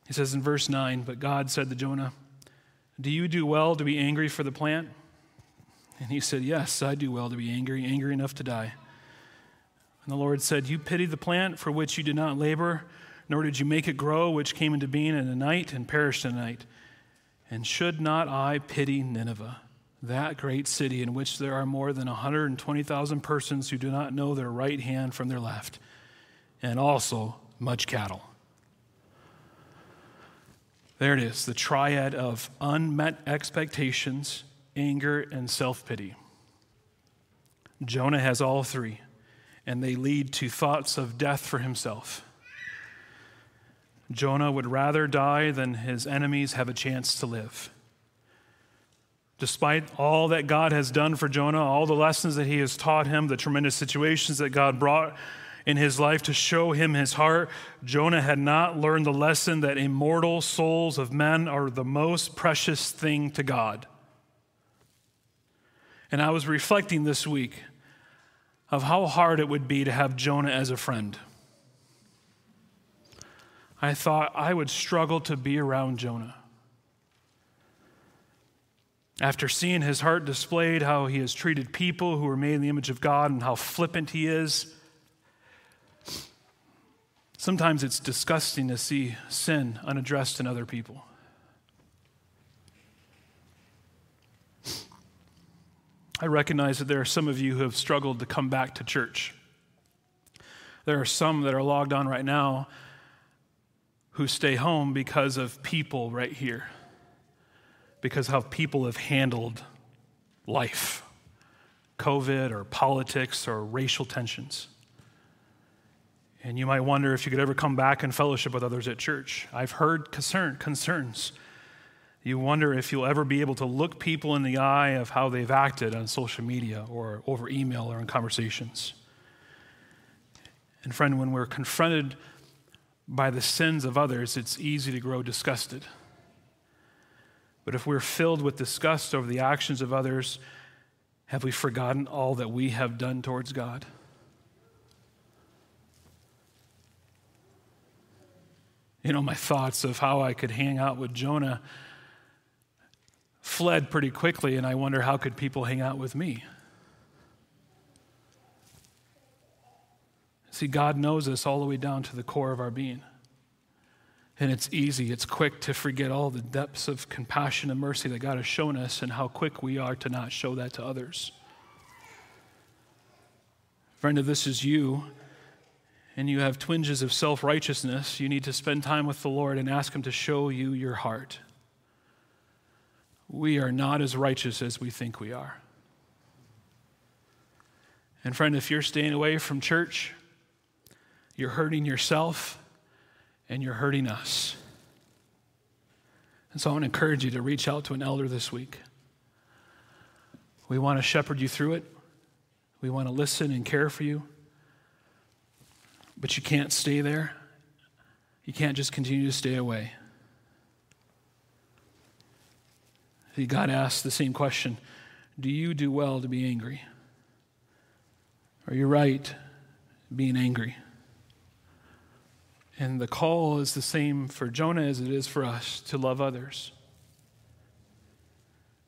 He says in verse 9, But God said to Jonah, Do you do well to be angry for the plant? And he said, Yes, I do well to be angry, angry enough to die. And the Lord said, You pity the plant for which you did not labor, nor did you make it grow, which came into being in a night and perished in a night. And should not I pity Nineveh, that great city in which there are more than 120,000 persons who do not know their right hand from their left, and also much cattle? There it is the triad of unmet expectations, anger, and self pity. Jonah has all three, and they lead to thoughts of death for himself. Jonah would rather die than his enemies have a chance to live. Despite all that God has done for Jonah, all the lessons that he has taught him, the tremendous situations that God brought in his life to show him his heart, Jonah had not learned the lesson that immortal souls of men are the most precious thing to God. And I was reflecting this week of how hard it would be to have Jonah as a friend. I thought I would struggle to be around Jonah. After seeing his heart displayed, how he has treated people who are made in the image of God, and how flippant he is, Sometimes it's disgusting to see sin unaddressed in other people. I recognize that there are some of you who have struggled to come back to church. There are some that are logged on right now who stay home because of people right here, because how people have handled life, COVID or politics or racial tensions. And you might wonder if you could ever come back and fellowship with others at church. I've heard concern, concerns. You wonder if you'll ever be able to look people in the eye of how they've acted on social media or over email or in conversations. And, friend, when we're confronted by the sins of others, it's easy to grow disgusted. But if we're filled with disgust over the actions of others, have we forgotten all that we have done towards God? You know, my thoughts of how I could hang out with Jonah fled pretty quickly, and I wonder how could people hang out with me? See, God knows us all the way down to the core of our being. And it's easy, it's quick to forget all the depths of compassion and mercy that God has shown us and how quick we are to not show that to others. Friend, if this is you and you have twinges of self righteousness, you need to spend time with the Lord and ask Him to show you your heart we are not as righteous as we think we are. And, friend, if you're staying away from church, you're hurting yourself and you're hurting us. And so I want to encourage you to reach out to an elder this week. We want to shepherd you through it, we want to listen and care for you. But you can't stay there. You can't just continue to stay away. God asks the same question Do you do well to be angry? Are you right being angry? And the call is the same for Jonah as it is for us to love others,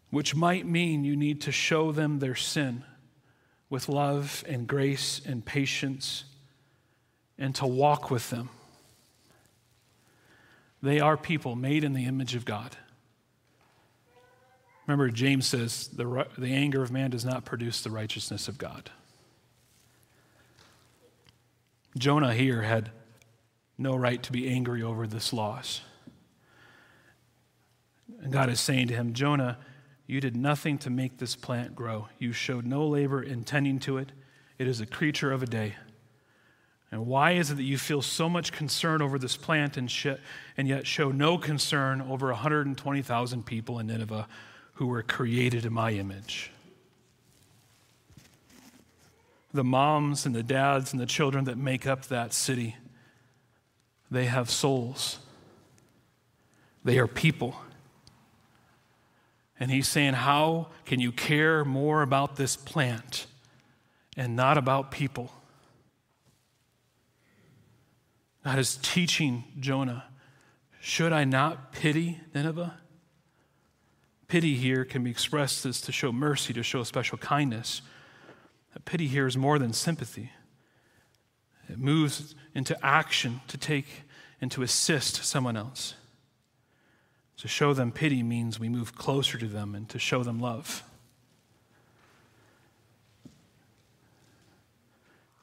which might mean you need to show them their sin with love and grace and patience and to walk with them. They are people made in the image of God. Remember, James says the, the anger of man does not produce the righteousness of God. Jonah here had no right to be angry over this loss. And God is saying to him, Jonah, you did nothing to make this plant grow. You showed no labor in tending to it. It is a creature of a day. And why is it that you feel so much concern over this plant and, sh- and yet show no concern over 120,000 people in Nineveh who were created in my image. The moms and the dads and the children that make up that city, they have souls. They are people. And he's saying, How can you care more about this plant and not about people? God is teaching Jonah, Should I not pity Nineveh? Pity here can be expressed as to show mercy, to show special kindness. Pity here is more than sympathy. It moves into action to take and to assist someone else. To show them pity means we move closer to them and to show them love.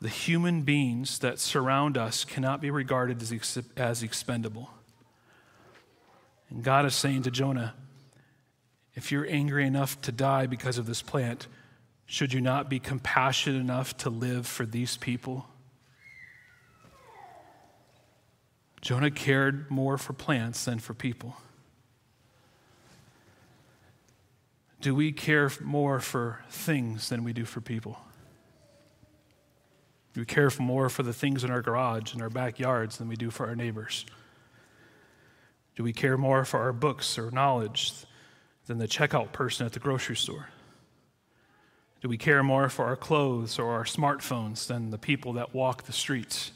The human beings that surround us cannot be regarded as, as expendable. And God is saying to Jonah, if you're angry enough to die because of this plant, should you not be compassionate enough to live for these people? Jonah cared more for plants than for people. Do we care more for things than we do for people? Do we care more for the things in our garage and our backyards than we do for our neighbors? Do we care more for our books or knowledge than the checkout person at the grocery store? Do we care more for our clothes or our smartphones than the people that walk the streets?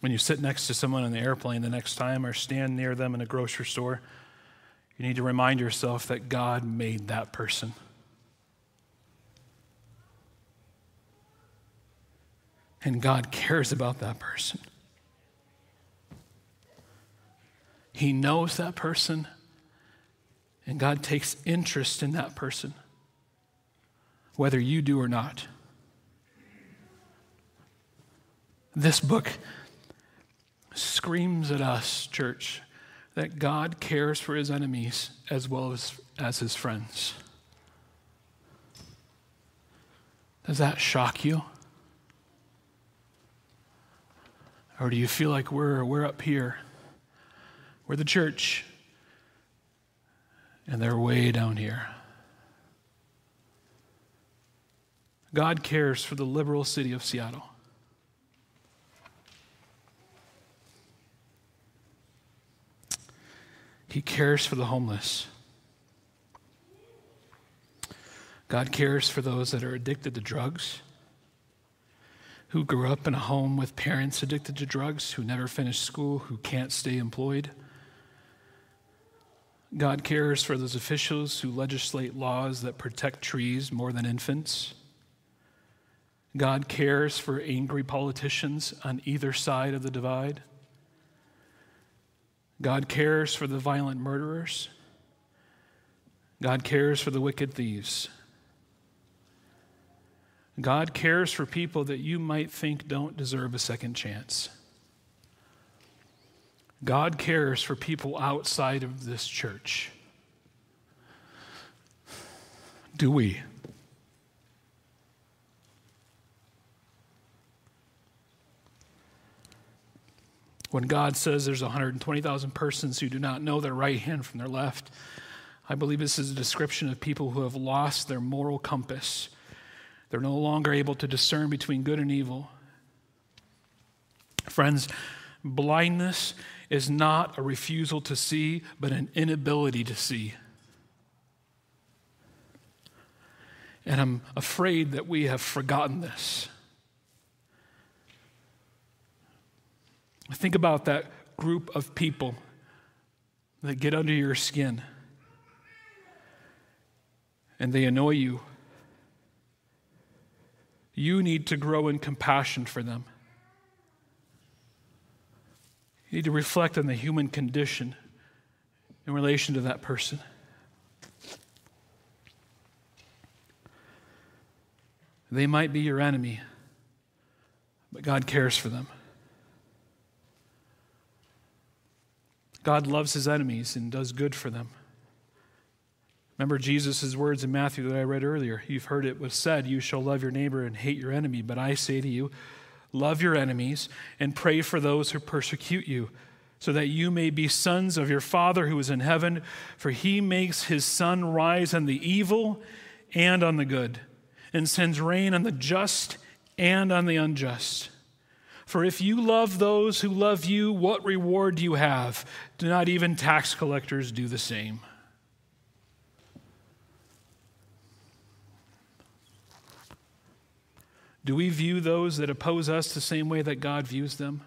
When you sit next to someone on the airplane the next time or stand near them in a grocery store, you need to remind yourself that God made that person. And God cares about that person. He knows that person, and God takes interest in that person, whether you do or not. This book screams at us, church, that God cares for his enemies as well as, as his friends. Does that shock you? Or do you feel like we're, we're up here? We're the church. And they're way down here. God cares for the liberal city of Seattle. He cares for the homeless. God cares for those that are addicted to drugs. who grew up in a home with parents addicted to drugs, who never finished school, who can't stay employed. God cares for those officials who legislate laws that protect trees more than infants. God cares for angry politicians on either side of the divide. God cares for the violent murderers. God cares for the wicked thieves. God cares for people that you might think don't deserve a second chance. God cares for people outside of this church. Do we? When God says there's 120,000 persons who do not know their right hand from their left, I believe this is a description of people who have lost their moral compass. They're no longer able to discern between good and evil. Friends, blindness is not a refusal to see, but an inability to see. And I'm afraid that we have forgotten this. Think about that group of people that get under your skin and they annoy you. You need to grow in compassion for them. You need to reflect on the human condition in relation to that person. They might be your enemy, but God cares for them. God loves his enemies and does good for them. Remember Jesus' words in Matthew that I read earlier. You've heard it was said, You shall love your neighbor and hate your enemy. But I say to you, love your enemies and pray for those who persecute you, so that you may be sons of your Father who is in heaven. For he makes his sun rise on the evil and on the good, and sends rain on the just and on the unjust. For if you love those who love you, what reward do you have? Do not even tax collectors do the same? Do we view those that oppose us the same way that God views them?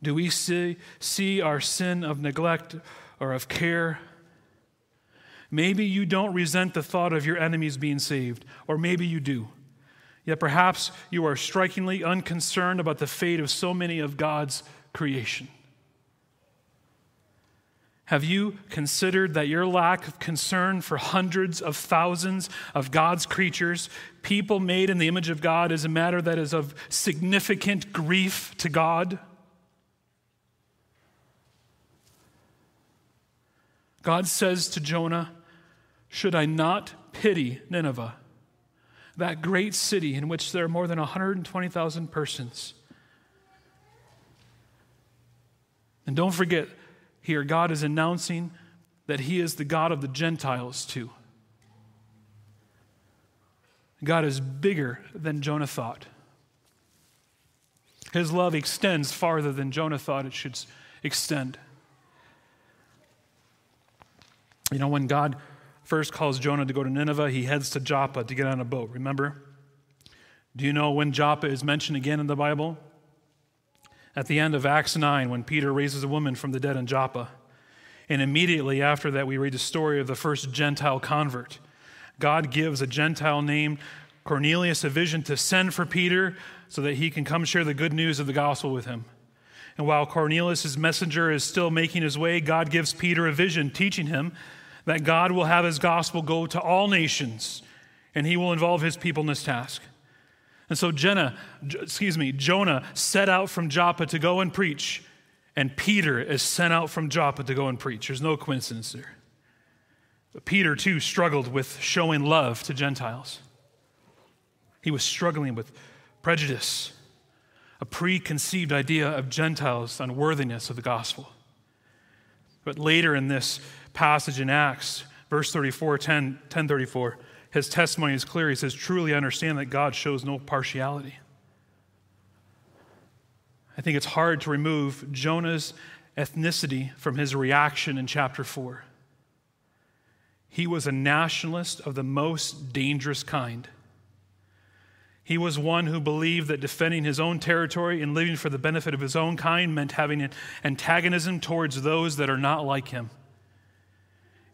Do we see, see our sin of neglect or of care? Maybe you don't resent the thought of your enemies being saved, or maybe you do. Yet perhaps you are strikingly unconcerned about the fate of so many of God's creation. Have you considered that your lack of concern for hundreds of thousands of God's creatures, people made in the image of God, is a matter that is of significant grief to God? God says to Jonah, Should I not pity Nineveh? That great city in which there are more than 120,000 persons. And don't forget, here, God is announcing that He is the God of the Gentiles too. God is bigger than Jonah thought. His love extends farther than Jonah thought it should extend. You know, when God first calls Jonah to go to Nineveh, he heads to Joppa to get on a boat. Remember? Do you know when Joppa is mentioned again in the Bible? At the end of Acts 9, when Peter raises a woman from the dead in Joppa. And immediately after that, we read the story of the first Gentile convert. God gives a Gentile named Cornelius a vision to send for Peter so that he can come share the good news of the gospel with him. And while Cornelius' messenger is still making his way, God gives Peter a vision, teaching him that God will have his gospel go to all nations and he will involve his people in this task. And so Jenna, excuse me, Jonah set out from Joppa to go and preach, and Peter is sent out from Joppa to go and preach. There's no coincidence there. But Peter too struggled with showing love to Gentiles. He was struggling with prejudice, a preconceived idea of Gentiles' unworthiness of the gospel. But later in this passage in Acts, verse 34, 10, 1034, his testimony is clear. He says, Truly understand that God shows no partiality. I think it's hard to remove Jonah's ethnicity from his reaction in chapter 4. He was a nationalist of the most dangerous kind. He was one who believed that defending his own territory and living for the benefit of his own kind meant having an antagonism towards those that are not like him.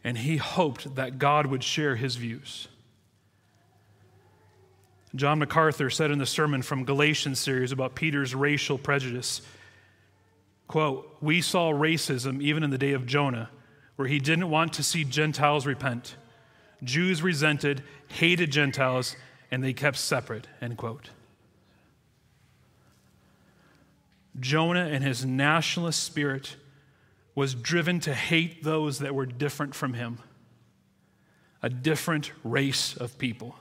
And he hoped that God would share his views. John MacArthur said in the sermon from Galatians series about Peter's racial prejudice, quote, "We saw racism even in the day of Jonah, where he didn't want to see Gentiles repent. Jews resented, hated Gentiles, and they kept separate, end quote. Jonah and his nationalist spirit was driven to hate those that were different from him, a different race of people.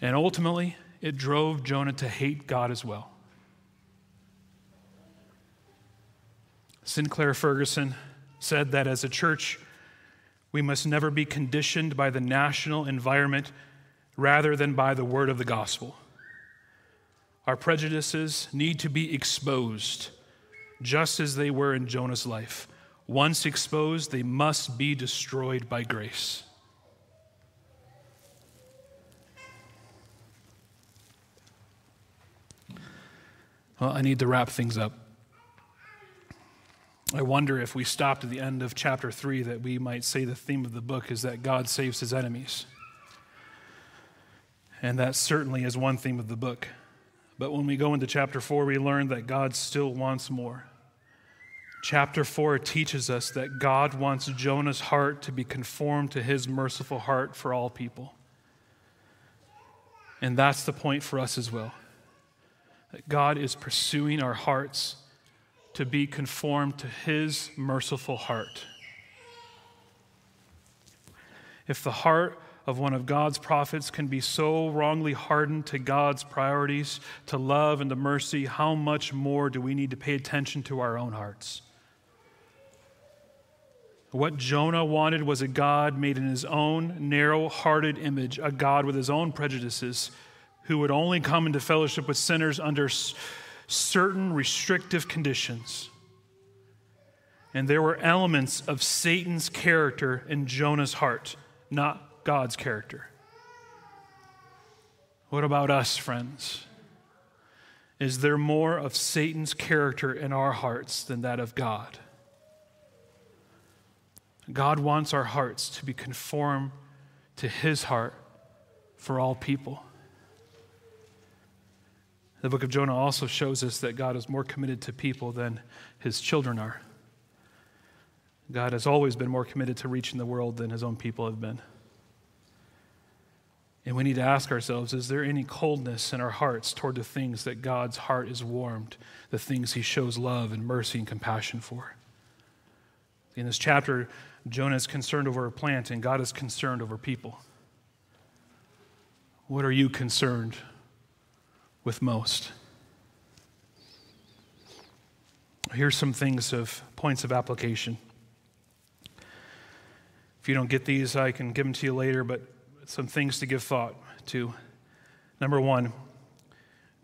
And ultimately, it drove Jonah to hate God as well. Sinclair Ferguson said that as a church, we must never be conditioned by the national environment rather than by the word of the gospel. Our prejudices need to be exposed, just as they were in Jonah's life. Once exposed, they must be destroyed by grace. Well, I need to wrap things up. I wonder if we stopped at the end of chapter 3 that we might say the theme of the book is that God saves his enemies. And that certainly is one theme of the book. But when we go into chapter 4, we learn that God still wants more. Chapter 4 teaches us that God wants Jonah's heart to be conformed to his merciful heart for all people. And that's the point for us as well. That God is pursuing our hearts to be conformed to his merciful heart. If the heart of one of God's prophets can be so wrongly hardened to God's priorities, to love and to mercy, how much more do we need to pay attention to our own hearts? What Jonah wanted was a God made in his own narrow hearted image, a God with his own prejudices, who would only come into fellowship with sinners under certain restrictive conditions. And there were elements of Satan's character in Jonah's heart, not God's character. What about us, friends? Is there more of Satan's character in our hearts than that of God? God wants our hearts to be conformed to his heart for all people. The book of Jonah also shows us that God is more committed to people than his children are. God has always been more committed to reaching the world than his own people have been. And we need to ask ourselves is there any coldness in our hearts toward the things that God's heart is warmed, the things he shows love and mercy and compassion for? In this chapter, Jonah is concerned over a plant, and God is concerned over people. What are you concerned with most? Here's some things of points of application. If you don't get these, I can give them to you later, but some things to give thought to. Number one,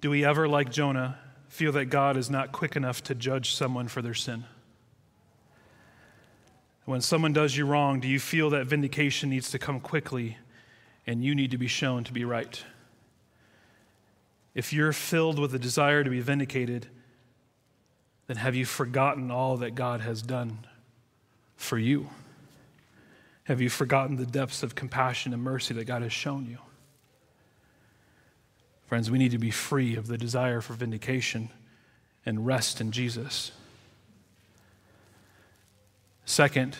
do we ever, like Jonah, feel that God is not quick enough to judge someone for their sin? When someone does you wrong, do you feel that vindication needs to come quickly and you need to be shown to be right? If you're filled with a desire to be vindicated, then have you forgotten all that God has done for you? Have you forgotten the depths of compassion and mercy that God has shown you? Friends, we need to be free of the desire for vindication and rest in Jesus. Second,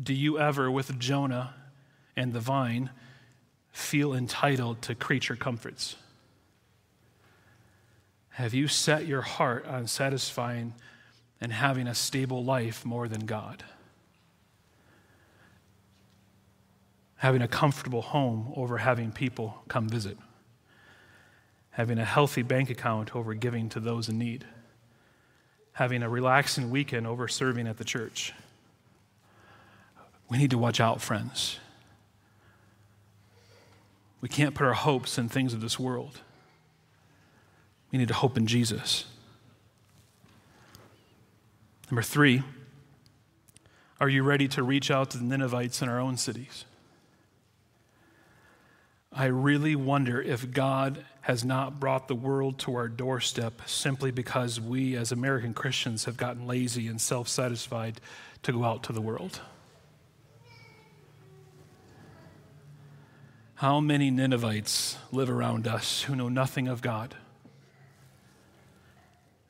do you ever, with Jonah and the vine, feel entitled to creature comforts? Have you set your heart on satisfying and having a stable life more than God? having a comfortable home over having people come visit, having a healthy bank account over giving to those in need, having a relaxing weekend over serving at the church. We need to watch out, friends. We can't put our hopes in things of this world. We need to hope in Jesus. Number three, are you ready to reach out to the Ninevites in our own cities? I really wonder if God has not brought the world to our doorstep simply because we, as American Christians, have gotten lazy and self satisfied to go out to the world. How many Ninevites live around us who know nothing of God?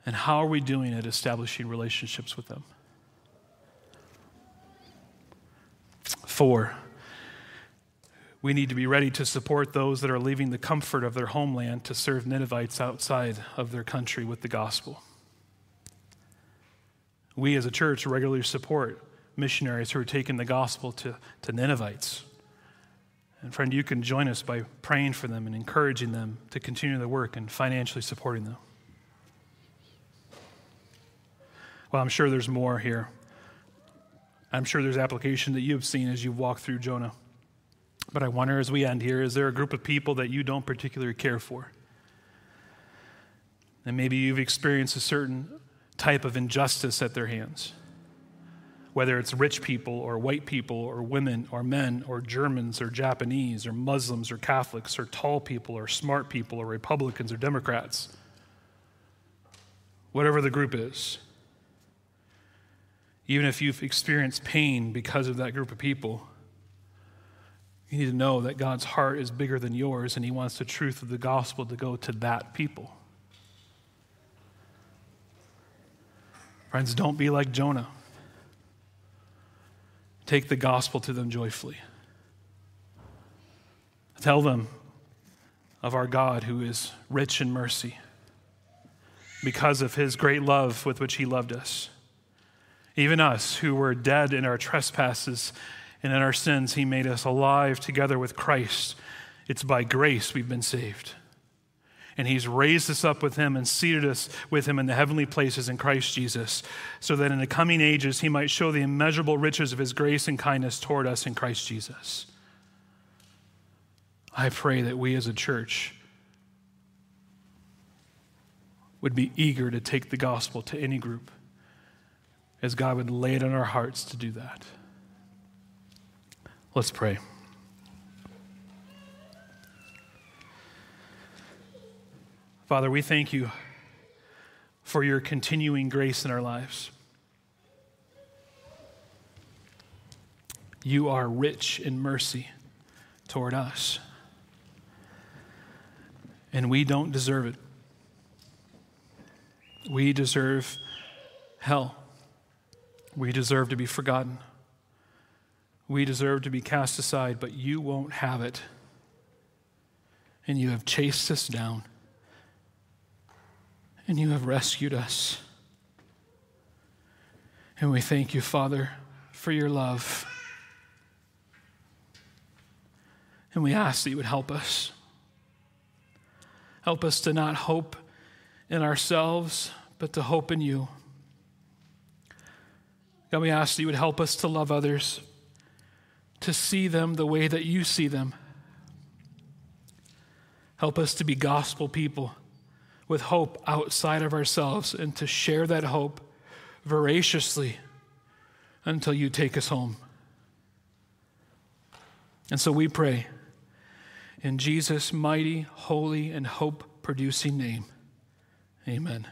And how are we doing at establishing relationships with them? Four, we need to be ready to support those that are leaving the comfort of their homeland to serve Ninevites outside of their country with the gospel. We as a church regularly support missionaries who are taking the gospel to, to Ninevites. And friend, you can join us by praying for them and encouraging them to continue the work and financially supporting them. Well, I'm sure there's more here. I'm sure there's application that you've seen as you've walked through Jonah. But I wonder as we end here, is there a group of people that you don't particularly care for? And maybe you've experienced a certain type of injustice at their hands. Whether it's rich people or white people or women or men or Germans or Japanese or Muslims or Catholics or tall people or smart people or Republicans or Democrats. Whatever the group is. Even if you've experienced pain because of that group of people, you need to know that God's heart is bigger than yours and He wants the truth of the gospel to go to that people. Friends, don't be like Jonah. Take the gospel to them joyfully. Tell them of our God who is rich in mercy because of his great love with which he loved us. Even us who were dead in our trespasses and in our sins, He made us alive together with Christ. It's by grace we've been saved. And He's raised us up with Him and seated us with Him in the heavenly places in Christ Jesus, so that in the coming ages He might show the immeasurable riches of His grace and kindness toward us in Christ Jesus. I pray that we as a church would be eager to take the gospel to any group as God would lay it on our hearts to do that. Let's pray. Father, we thank you for your continuing grace in our lives. You are rich in mercy toward us, and we don't deserve it. We deserve hell. We deserve to be forgotten. We deserve to be cast aside, but you won't have it. And you have chased us down. And you have rescued us. And we thank you, Father, for your love. And we ask that you would help us. Help us to not hope in ourselves, but to hope in you. God, we ask that you would help us to love others, to see them the way that you see them. Help us to be gospel people with hope outside of ourselves and to share that hope voraciously until you take us home. And so we pray in Jesus' mighty, holy, and hope producing name. Amen.